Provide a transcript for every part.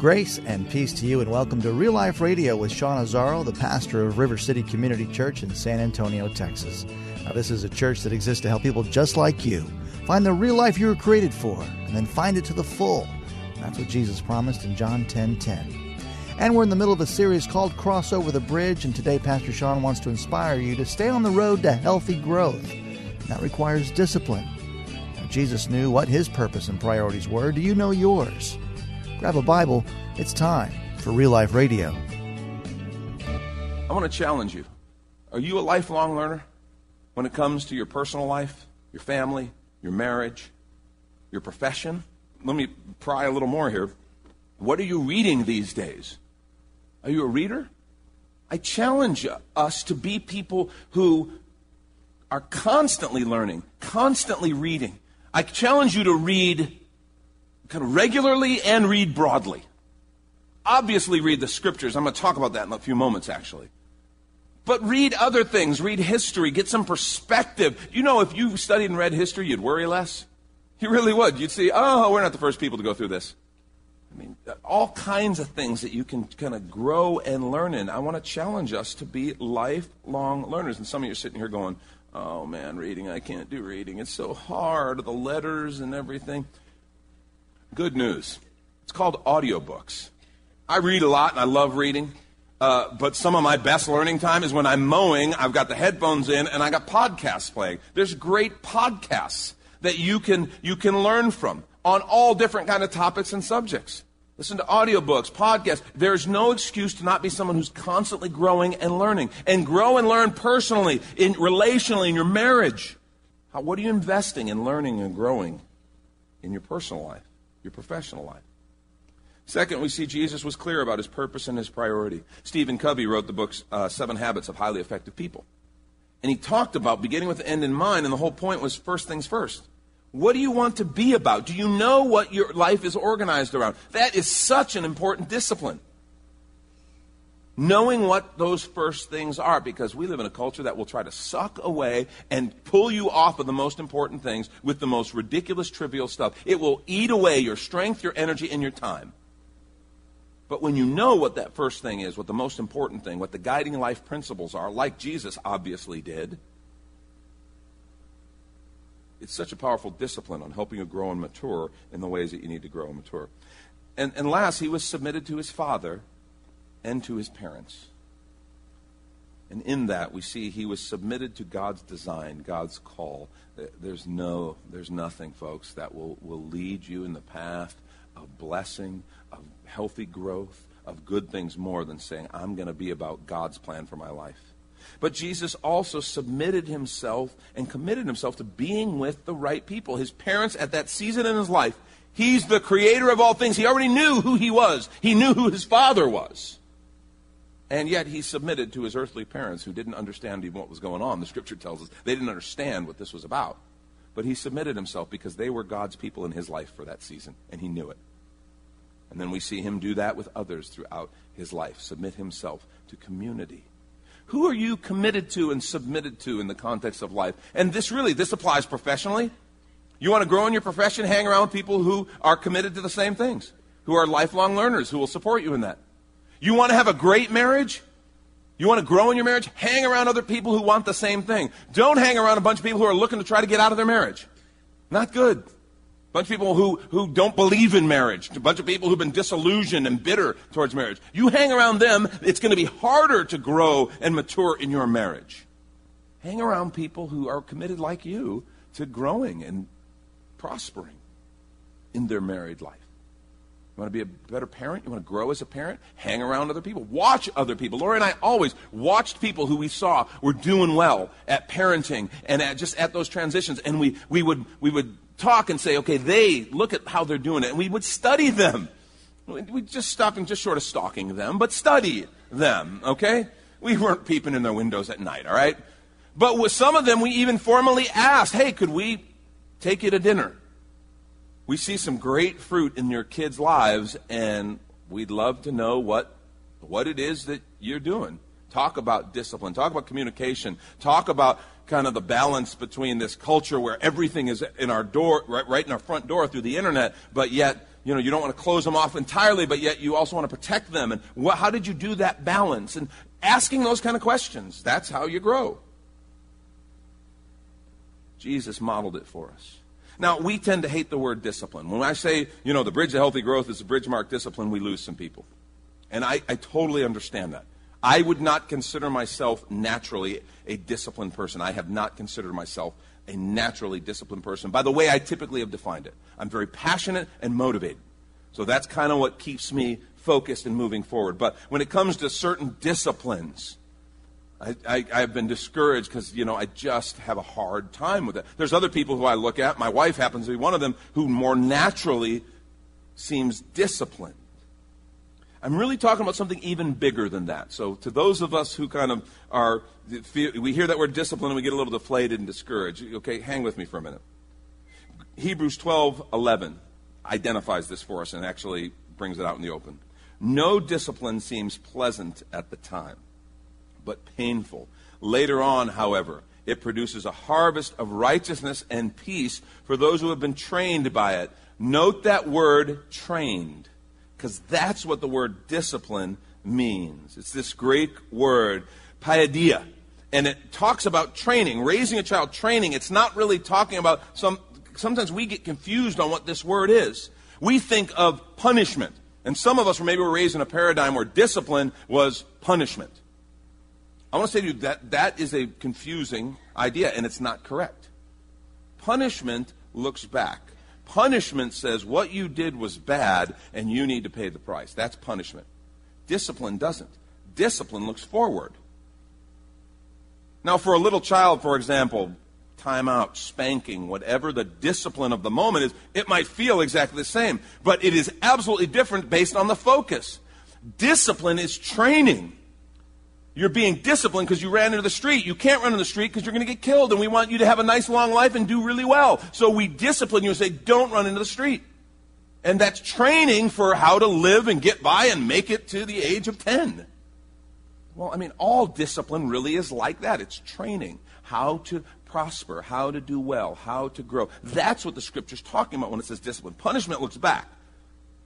Grace and peace to you, and welcome to Real Life Radio with Sean Azzaro, the pastor of River City Community Church in San Antonio, Texas. Now, this is a church that exists to help people just like you find the real life you were created for, and then find it to the full. That's what Jesus promised in John 10 10. And we're in the middle of a series called Cross Over the Bridge, and today Pastor Sean wants to inspire you to stay on the road to healthy growth. That requires discipline. Now, Jesus knew what his purpose and priorities were. Do you know yours? Grab a Bible. It's time for Real Life Radio. I want to challenge you. Are you a lifelong learner when it comes to your personal life, your family, your marriage, your profession? Let me pry a little more here. What are you reading these days? Are you a reader? I challenge us to be people who are constantly learning, constantly reading. I challenge you to read kind of regularly and read broadly. Obviously, read the scriptures. I'm going to talk about that in a few moments, actually. But read other things, read history, get some perspective. You know, if you studied and read history, you'd worry less. You really would. You'd see, oh, we're not the first people to go through this. I mean, all kinds of things that you can kind of grow and learn in. I want to challenge us to be lifelong learners. And some of you are sitting here going, oh man, reading, I can't do reading. It's so hard, the letters and everything. Good news. It's called audiobooks. I read a lot and I love reading. Uh, but some of my best learning time is when I'm mowing, I've got the headphones in, and I got podcasts playing. There's great podcasts that you can, you can learn from on all different kind of topics and subjects. Listen to audiobooks, podcasts. There's no excuse to not be someone who's constantly growing and learning. And grow and learn personally, in relationally, in your marriage. How, what are you investing in learning and growing in your personal life? Your professional life. Second, we see Jesus was clear about his purpose and his priority. Stephen Covey wrote the book uh, Seven Habits of Highly Effective People. And he talked about beginning with the end in mind, and the whole point was first things first. What do you want to be about? Do you know what your life is organized around? That is such an important discipline knowing what those first things are because we live in a culture that will try to suck away and pull you off of the most important things with the most ridiculous, trivial stuff. It will eat away your strength, your energy, and your time. But when you know what that first thing is, what the most important thing, what the guiding life principles are, like Jesus obviously did, it's such a powerful discipline on helping you grow and mature in the ways that you need to grow and mature. And, and last, he was submitted to his father and to his parents. And in that, we see he was submitted to God's design, God's call. There's no, there's nothing, folks, that will, will lead you in the path of blessing, of healthy growth, of good things more than saying, I'm going to be about God's plan for my life. But Jesus also submitted himself and committed himself to being with the right people. His parents at that season in his life, he's the creator of all things. He already knew who he was, he knew who his father was. And yet he submitted to his earthly parents who didn't understand even what was going on. The scripture tells us they didn't understand what this was about. But he submitted himself because they were God's people in his life for that season, and he knew it. And then we see him do that with others throughout his life, submit himself to community. Who are you committed to and submitted to in the context of life? And this really, this applies professionally. You want to grow in your profession, hang around with people who are committed to the same things, who are lifelong learners, who will support you in that. You want to have a great marriage? You want to grow in your marriage? Hang around other people who want the same thing. Don't hang around a bunch of people who are looking to try to get out of their marriage. Not good. A bunch of people who, who don't believe in marriage. A bunch of people who've been disillusioned and bitter towards marriage. You hang around them, it's going to be harder to grow and mature in your marriage. Hang around people who are committed like you to growing and prospering in their married life. You want to be a better parent? You want to grow as a parent? Hang around other people. Watch other people. Lori and I always watched people who we saw were doing well at parenting and at just at those transitions. And we, we, would, we would talk and say, okay, they, look at how they're doing it. And we would study them. We just stopped and just short of stalking them, but study them, okay? We weren't peeping in their windows at night, all right? But with some of them, we even formally asked, hey, could we take you to dinner? We see some great fruit in your kids' lives, and we'd love to know what, what it is that you're doing. Talk about discipline, talk about communication, talk about kind of the balance between this culture where everything is in our door, right, right in our front door through the internet, but yet you know, you don't want to close them off entirely, but yet you also want to protect them. And how did you do that balance? And asking those kind of questions, that's how you grow. Jesus modeled it for us. Now, we tend to hate the word discipline. When I say, you know, the bridge to healthy growth is the bridge mark discipline, we lose some people. And I, I totally understand that. I would not consider myself naturally a disciplined person. I have not considered myself a naturally disciplined person by the way I typically have defined it. I'm very passionate and motivated. So that's kind of what keeps me focused and moving forward. But when it comes to certain disciplines, I, have been discouraged because, you know, I just have a hard time with it. There's other people who I look at, my wife happens to be one of them, who more naturally seems disciplined. I'm really talking about something even bigger than that. So, to those of us who kind of are, we hear that word discipline and we get a little deflated and discouraged. Okay, hang with me for a minute. Hebrews 12 11 identifies this for us and actually brings it out in the open. No discipline seems pleasant at the time, but painful. Later on, however, it produces a harvest of righteousness and peace for those who have been trained by it. Note that word trained because that's what the word discipline means. It's this Greek word, paideia. And it talks about training, raising a child, training. It's not really talking about some, sometimes we get confused on what this word is. We think of punishment. And some of us maybe were raised in a paradigm where discipline was punishment. I want to say to you that that is a confusing idea, and it's not correct. Punishment looks back. Punishment says what you did was bad and you need to pay the price. That's punishment. Discipline doesn't. Discipline looks forward. Now, for a little child, for example, timeout, spanking, whatever the discipline of the moment is, it might feel exactly the same. But it is absolutely different based on the focus. Discipline is training. You're being disciplined because you ran into the street. You can't run in the street because you're going to get killed, and we want you to have a nice long life and do really well. So we discipline you and say, don't run into the street. And that's training for how to live and get by and make it to the age of 10. Well, I mean, all discipline really is like that. It's training how to prosper, how to do well, how to grow. That's what the scripture's talking about when it says discipline. Punishment looks back,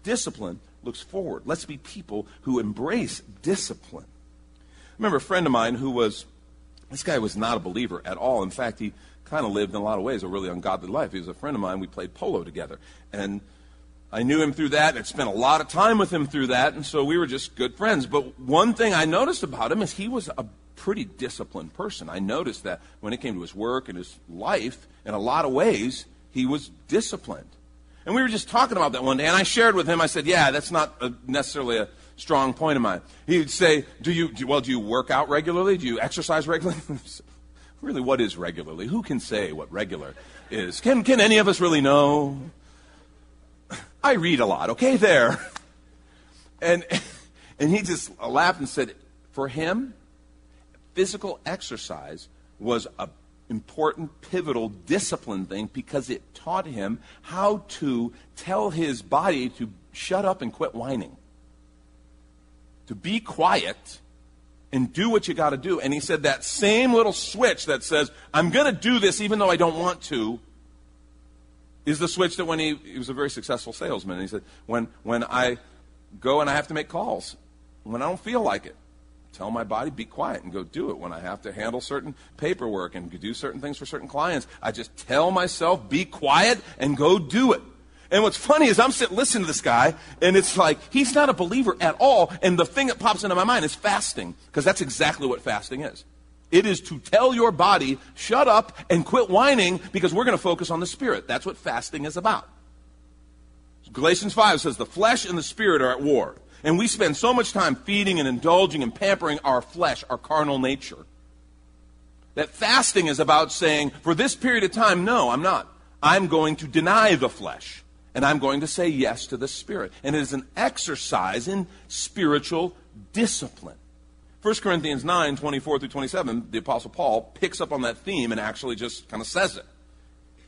discipline looks forward. Let's be people who embrace discipline remember a friend of mine who was, this guy was not a believer at all. In fact, he kind of lived in a lot of ways a really ungodly life. He was a friend of mine. We played polo together. And I knew him through that and spent a lot of time with him through that. And so we were just good friends. But one thing I noticed about him is he was a pretty disciplined person. I noticed that when it came to his work and his life, in a lot of ways, he was disciplined. And we were just talking about that one day, and I shared with him, I said, Yeah, that's not a, necessarily a strong point of mine. He'd say, do you, do, well, do you work out regularly? Do you exercise regularly? really, what is regularly? Who can say what regular is? Can, can any of us really know? I read a lot, okay, there. And, and he just laughed and said, for him, physical exercise was a important, pivotal discipline thing because it taught him how to tell his body to shut up and quit whining to be quiet and do what you got to do. And he said that same little switch that says, I'm going to do this even though I don't want to, is the switch that when he, he was a very successful salesman. He said, when, when I go and I have to make calls, when I don't feel like it, tell my body, be quiet and go do it. When I have to handle certain paperwork and do certain things for certain clients, I just tell myself, be quiet and go do it. And what's funny is I'm sitting listening to this guy, and it's like he's not a believer at all. And the thing that pops into my mind is fasting, because that's exactly what fasting is. It is to tell your body, shut up and quit whining, because we're going to focus on the spirit. That's what fasting is about. Galatians 5 says the flesh and the spirit are at war. And we spend so much time feeding and indulging and pampering our flesh, our carnal nature. That fasting is about saying, for this period of time, no, I'm not. I'm going to deny the flesh And I'm going to say yes to the Spirit. And it is an exercise in spiritual discipline. 1 Corinthians 9, 24 through 27, the Apostle Paul picks up on that theme and actually just kind of says it.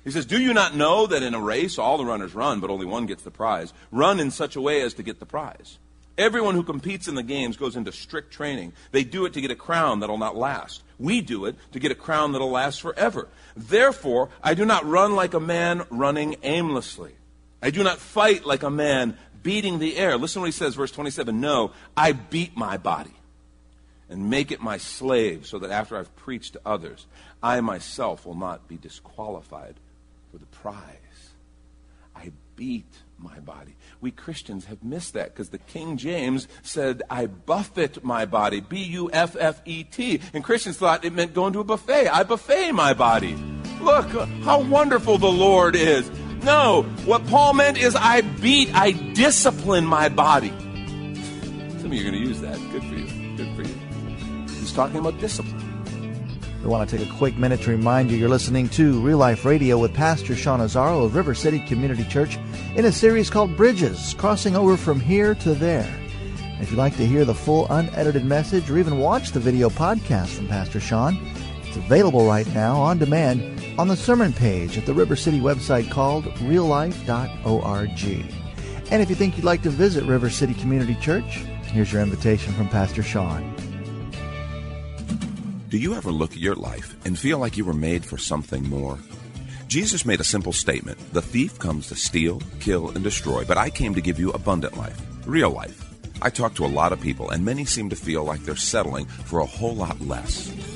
He says, Do you not know that in a race all the runners run, but only one gets the prize? Run in such a way as to get the prize. Everyone who competes in the games goes into strict training. They do it to get a crown that'll not last. We do it to get a crown that'll last forever. Therefore, I do not run like a man running aimlessly. I do not fight like a man beating the air. Listen what he says, verse 27. No, I beat my body and make it my slave so that after I've preached to others, I myself will not be disqualified for the prize. I beat my body. We Christians have missed that because the King James said, I buffet my body. B U F F E T. And Christians thought it meant going to a buffet. I buffet my body. Look how wonderful the Lord is. No, what Paul meant is I beat, I discipline my body. Some of you are going to use that. Good for you. Good for you. He's talking about discipline. We want to take a quick minute to remind you you're listening to Real Life Radio with Pastor Sean Azzaro of River City Community Church in a series called Bridges, crossing over from here to there. If you'd like to hear the full unedited message or even watch the video podcast from Pastor Sean, it's available right now on demand on the sermon page at the River City website called reallife.org. And if you think you'd like to visit River City Community Church, here's your invitation from Pastor Sean. Do you ever look at your life and feel like you were made for something more? Jesus made a simple statement The thief comes to steal, kill, and destroy, but I came to give you abundant life, real life. I talk to a lot of people, and many seem to feel like they're settling for a whole lot less.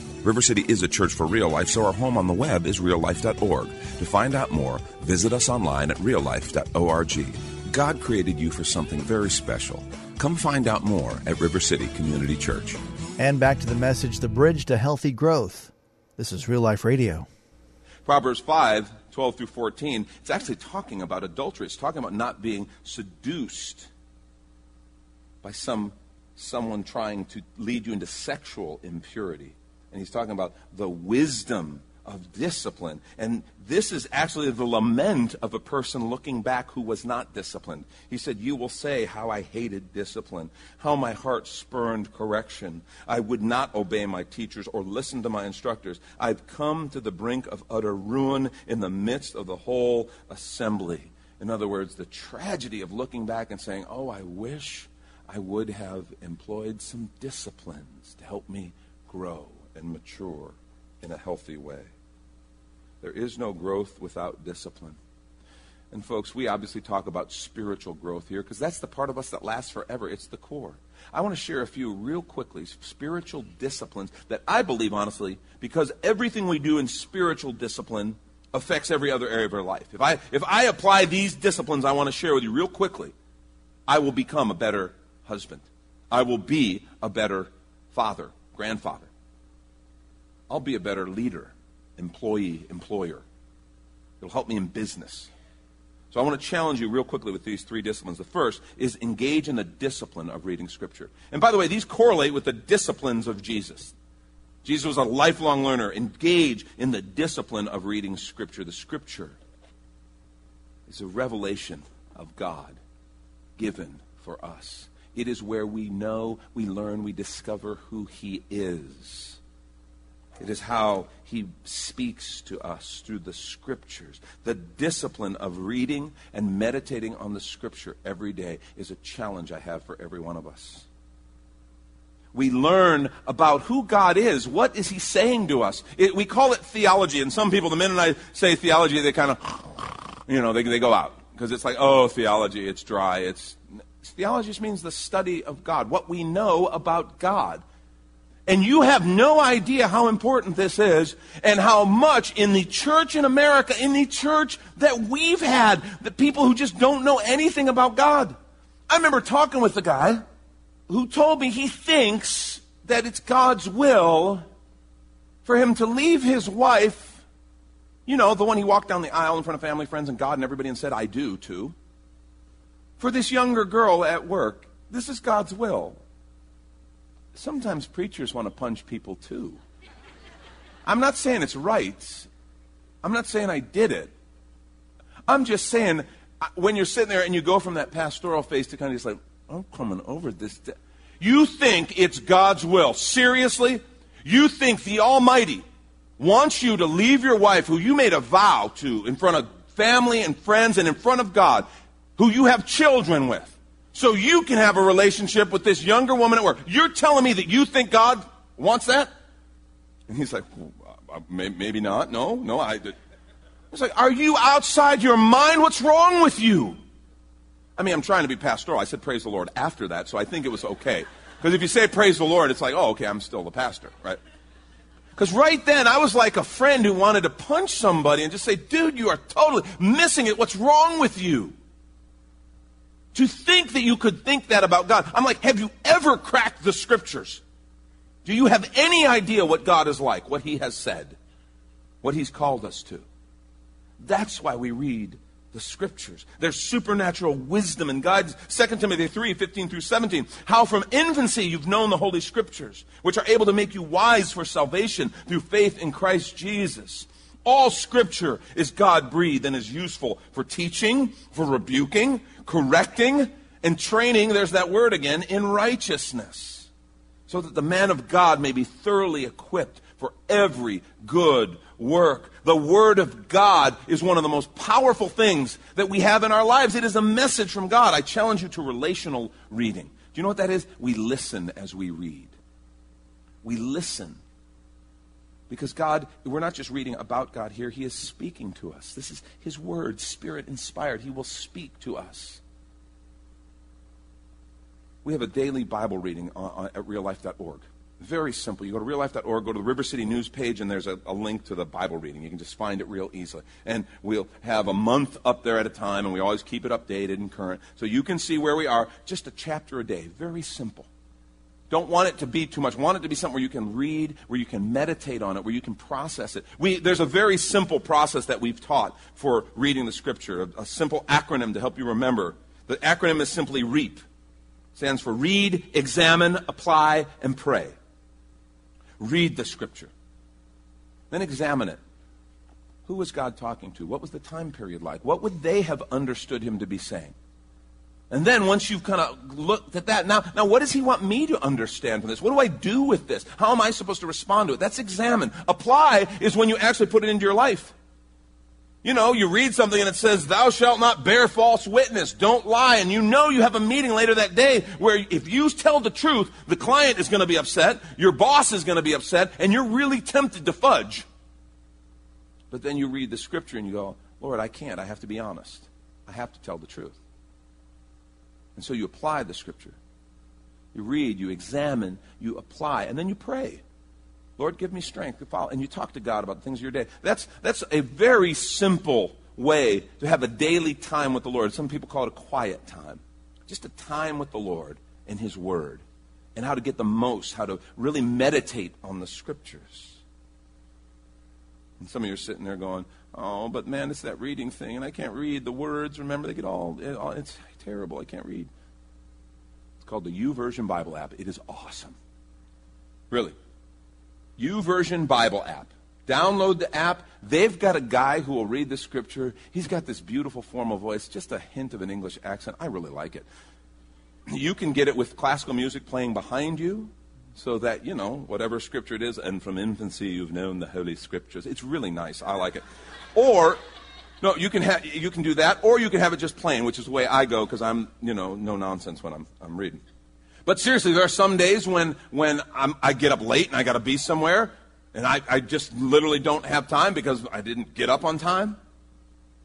River City is a church for real life, so our home on the web is reallife.org. To find out more, visit us online at reallife.org. God created you for something very special. Come find out more at River City Community Church. And back to the message The Bridge to Healthy Growth. This is Real Life Radio. Proverbs 5 12 through 14. It's actually talking about adultery. It's talking about not being seduced by some someone trying to lead you into sexual impurity. And he's talking about the wisdom of discipline. And this is actually the lament of a person looking back who was not disciplined. He said, You will say how I hated discipline, how my heart spurned correction. I would not obey my teachers or listen to my instructors. I've come to the brink of utter ruin in the midst of the whole assembly. In other words, the tragedy of looking back and saying, Oh, I wish I would have employed some disciplines to help me grow and mature in a healthy way. There is no growth without discipline. And, folks, we obviously talk about spiritual growth here because that's the part of us that lasts forever. It's the core. I want to share a few real quickly spiritual disciplines that I believe, honestly, because everything we do in spiritual discipline affects every other area of our life. If I, if I apply these disciplines I want to share with you real quickly, I will become a better husband. I will be a better father, grandfather. I'll be a better leader, employee, employer. It'll help me in business. So I want to challenge you real quickly with these three disciplines. The first is engage in the discipline of reading Scripture. And by the way, these correlate with the disciplines of Jesus. Jesus was a lifelong learner. Engage in the discipline of reading Scripture. The Scripture is a revelation of God given for us. It is where we know, we learn, we discover who He is. It is how he speaks to us through the scriptures. The discipline of reading and meditating on the scripture every day is a challenge I have for every one of us. We learn about who God is. What is he saying to us? It, we call it theology, and some people, the minute I say theology, they kind of, you know, they, they go out. Because it's like, oh, theology, it's dry. It's Theology just means the study of God, what we know about God. And you have no idea how important this is and how much in the church in America, in the church that we've had, the people who just don't know anything about God. I remember talking with a guy who told me he thinks that it's God's will for him to leave his wife, you know, the one he walked down the aisle in front of family, friends, and God and everybody and said, I do too, for this younger girl at work. This is God's will. Sometimes preachers want to punch people too. I'm not saying it's right. I'm not saying I did it. I'm just saying when you're sitting there and you go from that pastoral phase to kind of just like, I'm coming over this. You think it's God's will. Seriously? You think the Almighty wants you to leave your wife, who you made a vow to in front of family and friends and in front of God, who you have children with, so you can have a relationship with this younger woman at work. You're telling me that you think God wants that? And he's like, maybe not. No, no, I. It's like, are you outside your mind? What's wrong with you? I mean, I'm trying to be pastoral. I said praise the Lord after that, so I think it was okay. Because if you say praise the Lord, it's like, oh, okay, I'm still the pastor, right? Because right then, I was like a friend who wanted to punch somebody and just say, dude, you are totally missing it. What's wrong with you? To think that you could think that about God. I'm like, have you ever cracked the scriptures? Do you have any idea what God is like, what He has said, what He's called us to? That's why we read the scriptures. There's supernatural wisdom and guidance. 2 Timothy 3, 15 through 17. How from infancy you've known the Holy Scriptures, which are able to make you wise for salvation through faith in Christ Jesus. All scripture is God breathed and is useful for teaching, for rebuking, correcting, and training, there's that word again, in righteousness. So that the man of God may be thoroughly equipped for every good work. The Word of God is one of the most powerful things that we have in our lives. It is a message from God. I challenge you to relational reading. Do you know what that is? We listen as we read. We listen. Because God, we're not just reading about God here, He is speaking to us. This is His Word, Spirit inspired. He will speak to us. We have a daily Bible reading at reallife.org. Very simple. You go to reallife.org, go to the River City News page, and there's a, a, link to the Bible reading. You can just find it real easily. And we'll have a month up there at a time, and we always keep it updated and current. So you can see where we are. Just a chapter a day. Very simple. Don't want it to be too much. Want it to be something where you can read, where you can meditate on it, where you can process it. We, there's a very simple process that we've taught for reading the Scripture, a, a simple acronym to help you remember. The acronym is simply REAP. Stands for read, examine, apply, and pray. Read the scripture. Then examine it. Who was God talking to? What was the time period like? What would they have understood him to be saying? And then once you've kind of looked at that, now, now what does he want me to understand from this? What do I do with this? How am I supposed to respond to it? That's examine. Apply is when you actually put it into your life. You know, you read something and it says, Thou shalt not bear false witness. Don't lie. And you know you have a meeting later that day where if you tell the truth, the client is going to be upset, your boss is going to be upset, and you're really tempted to fudge. But then you read the scripture and you go, Lord, I can't. I have to be honest. I have to tell the truth. And so you apply the scripture. You read, you examine, you apply, and then you pray. Lord, give me strength to follow. And you talk to God about the things of your day. That's, that's a very simple way to have a daily time with the Lord. Some people call it a quiet time. Just a time with the Lord and His Word. And how to get the most, how to really meditate on the Scriptures. And some of you are sitting there going, oh, but man, it's that reading thing, and I can't read the words. Remember, they get all, it, all it's terrible. I can't read. It's called the YouVersion Bible app. It is awesome. Really. YouVersion Bible app. Download the app. They've got a guy who will read the scripture. He's got this beautiful formal voice, just a hint of an English accent. I really like it. You can get it with classical music playing behind you so that, you know, whatever scripture it is, and from infancy you've known the Holy Scriptures. It's really nice. I like it. Or, no, you can, ha- you can do that, or you can have it just playing, which is the way I go because I'm, you know, no nonsense when I'm, I'm reading. But seriously, there are some days when, when I'm, i get up late and I got to be somewhere, and I, I just literally don't have time because I didn't get up on time.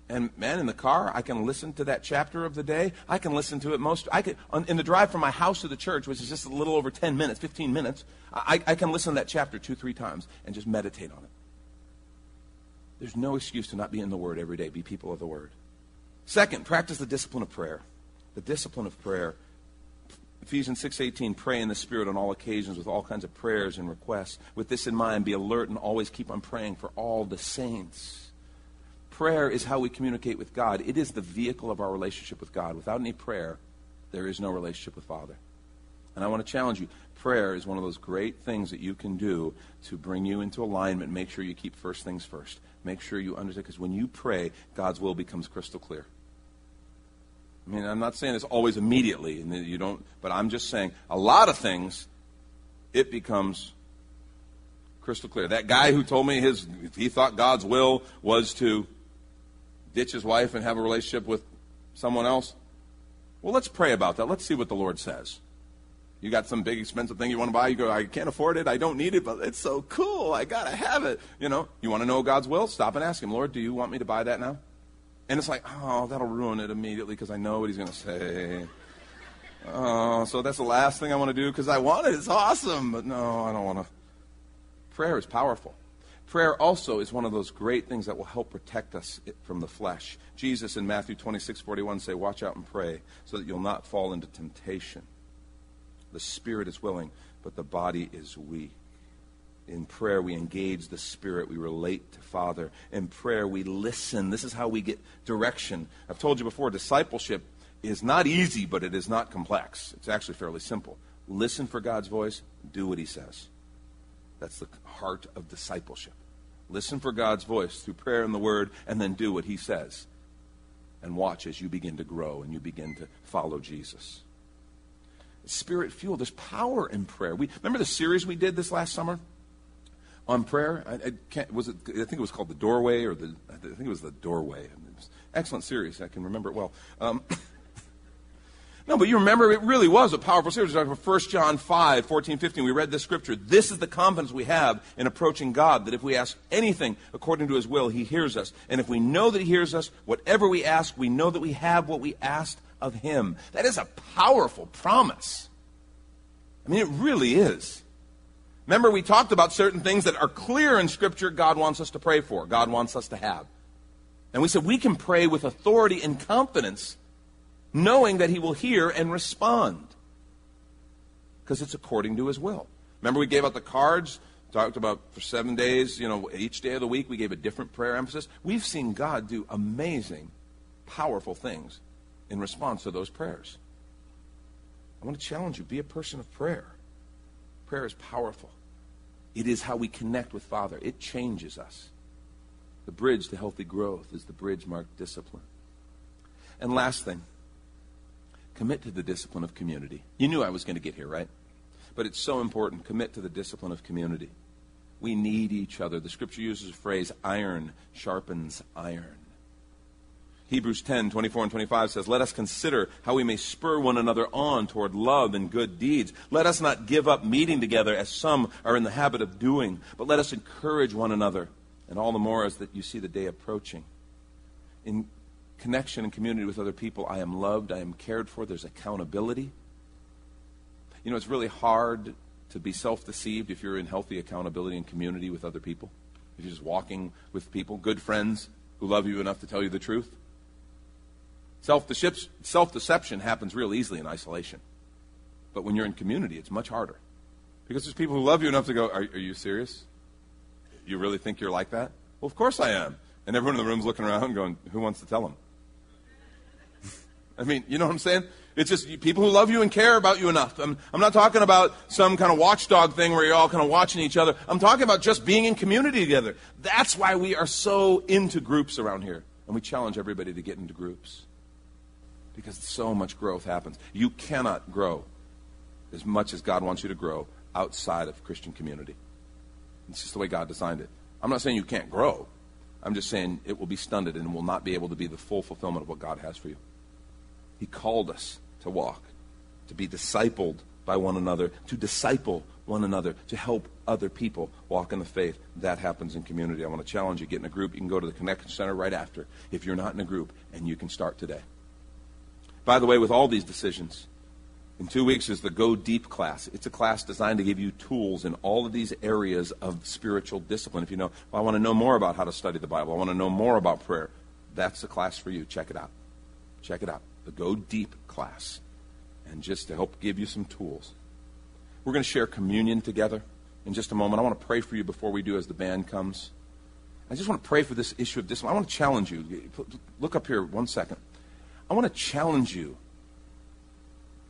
And man, in the car, I can listen to that chapter of the day. I can listen to it most. I could on, in the drive from my house to the church, which is just a little over ten minutes, fifteen minutes. I, I can listen to that chapter two, three times and just meditate on it. There's no excuse to not be in the Word every day. Be people of the Word. Second, practice the discipline of prayer. The discipline of prayer. Ephesians 6:18 pray in the spirit on all occasions with all kinds of prayers and requests. With this in mind, be alert and always keep on praying for all the saints. Prayer is how we communicate with God. It is the vehicle of our relationship with God. Without any prayer, there is no relationship with Father. And I want to challenge you. Prayer is one of those great things that you can do to bring you into alignment. Make sure you keep first things first. Make sure you understand, because when you pray, God's will becomes crystal clear. I mean, I'm not saying it's always immediately, and you don't, but I'm just saying a lot of things, it becomes crystal clear. That guy who told me his, he thought God's will was to ditch his wife and have a relationship with someone else? Well, let's pray about that. Let's see what the Lord says. You got some big expensive thing you want to buy, you go, I can't afford it, I don't need it, but it's so cool, I gotta have it. You know, you want to know God's will? Stop and ask him, Lord, do you want me to buy that now? And it's like, oh, that'll ruin it immediately because I know what he's going to say. Oh, so that's the last thing I want to do because I want it. It's awesome. But no, I don't want to. Prayer is powerful. Prayer also is one of those great things that will help protect us from the flesh. Jesus in Matthew 26, 41 say, Watch out and pray so that you'll not fall into temptation. The spirit is willing, but the body is weak. In prayer, we engage the Spirit. We relate to Father. In prayer, we listen. This is how we get direction. I've told you before, discipleship is not easy, but it is not complex. It's actually fairly simple. Listen for God's voice, do what He says. That's the heart of discipleship. Listen for God's voice through prayer and the Word, and then do what He says. And watch as you begin to grow and you begin to follow Jesus. Spirit fuel, There's power in prayer. We remember the series we did this last summer on prayer. I, I can't, was it? I think it was called the Doorway, or the. I think it was the Doorway. Excellent series. I can remember it well. Um, No, but you remember it really was a powerful series. Like 1 John 5, 14, 15. We read this scripture. This is the confidence we have in approaching God, that if we ask anything according to his will, he hears us. And if we know that he hears us, whatever we ask, we know that we have what we asked of him. That is a powerful promise. I mean, it really is. Remember, we talked about certain things that are clear in Scripture God wants us to pray for, God wants us to have. And we said we can pray with authority and confidence knowing that he will hear and respond because it's according to his will. Remember, we gave out the cards, talked about for seven days, you know, each day of the week we gave a different prayer emphasis. We've seen God do amazing, powerful things in response to those prayers. I want to challenge you be a person of prayer. Prayer is powerful, it is how we connect with Father, it changes us. The bridge to healthy growth is the bridge marked discipline. And last thing, Commit to the discipline of community. You knew I was going to get here, right? But it's so important. Commit to the discipline of community. We need each other. The scripture uses the phrase iron sharpens iron. Hebrews 10, 24 and 25 says, Let us consider how we may spur one another on toward love and good deeds. Let us not give up meeting together as some are in the habit of doing, but let us encourage one another, and all the more as that you see the day approaching. In connection and community with other people, I am loved, I am cared for, there's accountability. You know, it's really hard to be self deceived if you're in healthy accountability and community with other people. If you're just walking with people, good friends who love you enough to tell you the truth. Self deception happens real easily in isolation. But when you're in community, it's much harder. Because there's people who love you enough to go, Are, are you serious? You really think you're like that? Well, of course I am. And everyone in the room's looking around going, Who wants to tell them? I mean, you know what I'm saying? It's just people who love you and care about you enough. I'm, I'm not talking about some kind of watchdog thing where you're all kind of watching each other. I'm talking about just being in community together. That's why we are so into groups around here. And we challenge everybody to get into groups. Because so much growth happens. You cannot grow as much as God wants you to grow outside of Christian community. It's just the way God designed it. I'm not saying you can't grow. I'm just saying it will be stunted and will not be able to be the full fulfillment of what God has for you. He called us to walk, to be discipled by one another, to disciple one another, to help other people walk in the faith. That happens in community. I want to challenge you. Get in a group. You can go to the Connection Center right after if you're not in a group, and you can start today. By the way, with all these decisions, in two weeks is the Go Deep class. It's a class designed to give you tools in all of these areas of spiritual discipline. If you know, well, I want to know more about how to study the Bible, I want to know more about prayer, that's the class for you. Check it out. Check it out. The Go Deep class. And just to help give you some tools. We're going to share communion together in just a moment. I want to pray for you before we do as the band comes. I just want to pray for this issue of discipline. I want to challenge you. Look up here one second. I want to challenge you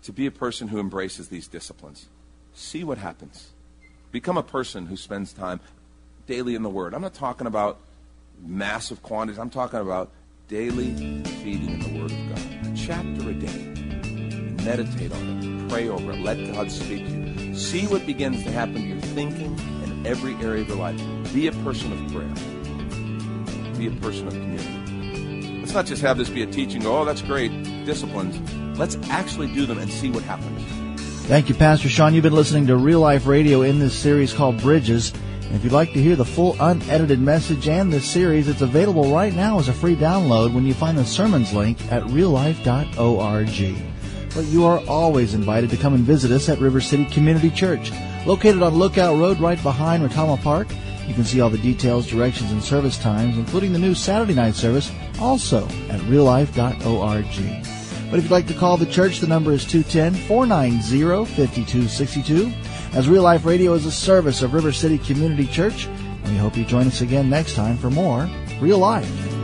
to be a person who embraces these disciplines. See what happens. Become a person who spends time daily in the Word. I'm not talking about massive quantities, I'm talking about daily feeding in the Word of God. A chapter a day. Meditate on it. Pray over it. Let God speak to you. See what begins to happen to your thinking in every area of your life. Be a person of prayer. Be a person of community. Not just have this be a teaching, go, oh, that's great, disciplines. Let's actually do them and see what happens. Thank you, Pastor Sean. You've been listening to Real Life Radio in this series called Bridges. And if you'd like to hear the full unedited message and this series, it's available right now as a free download when you find the sermons link at reallife.org. But you are always invited to come and visit us at River City Community Church, located on Lookout Road right behind Retama Park. You can see all the details, directions, and service times, including the new Saturday night service, also at reallife.org. But if you'd like to call the church, the number is 210-490-5262. As Real Life Radio is a service of River City Community Church, and we hope you join us again next time for more Real Life.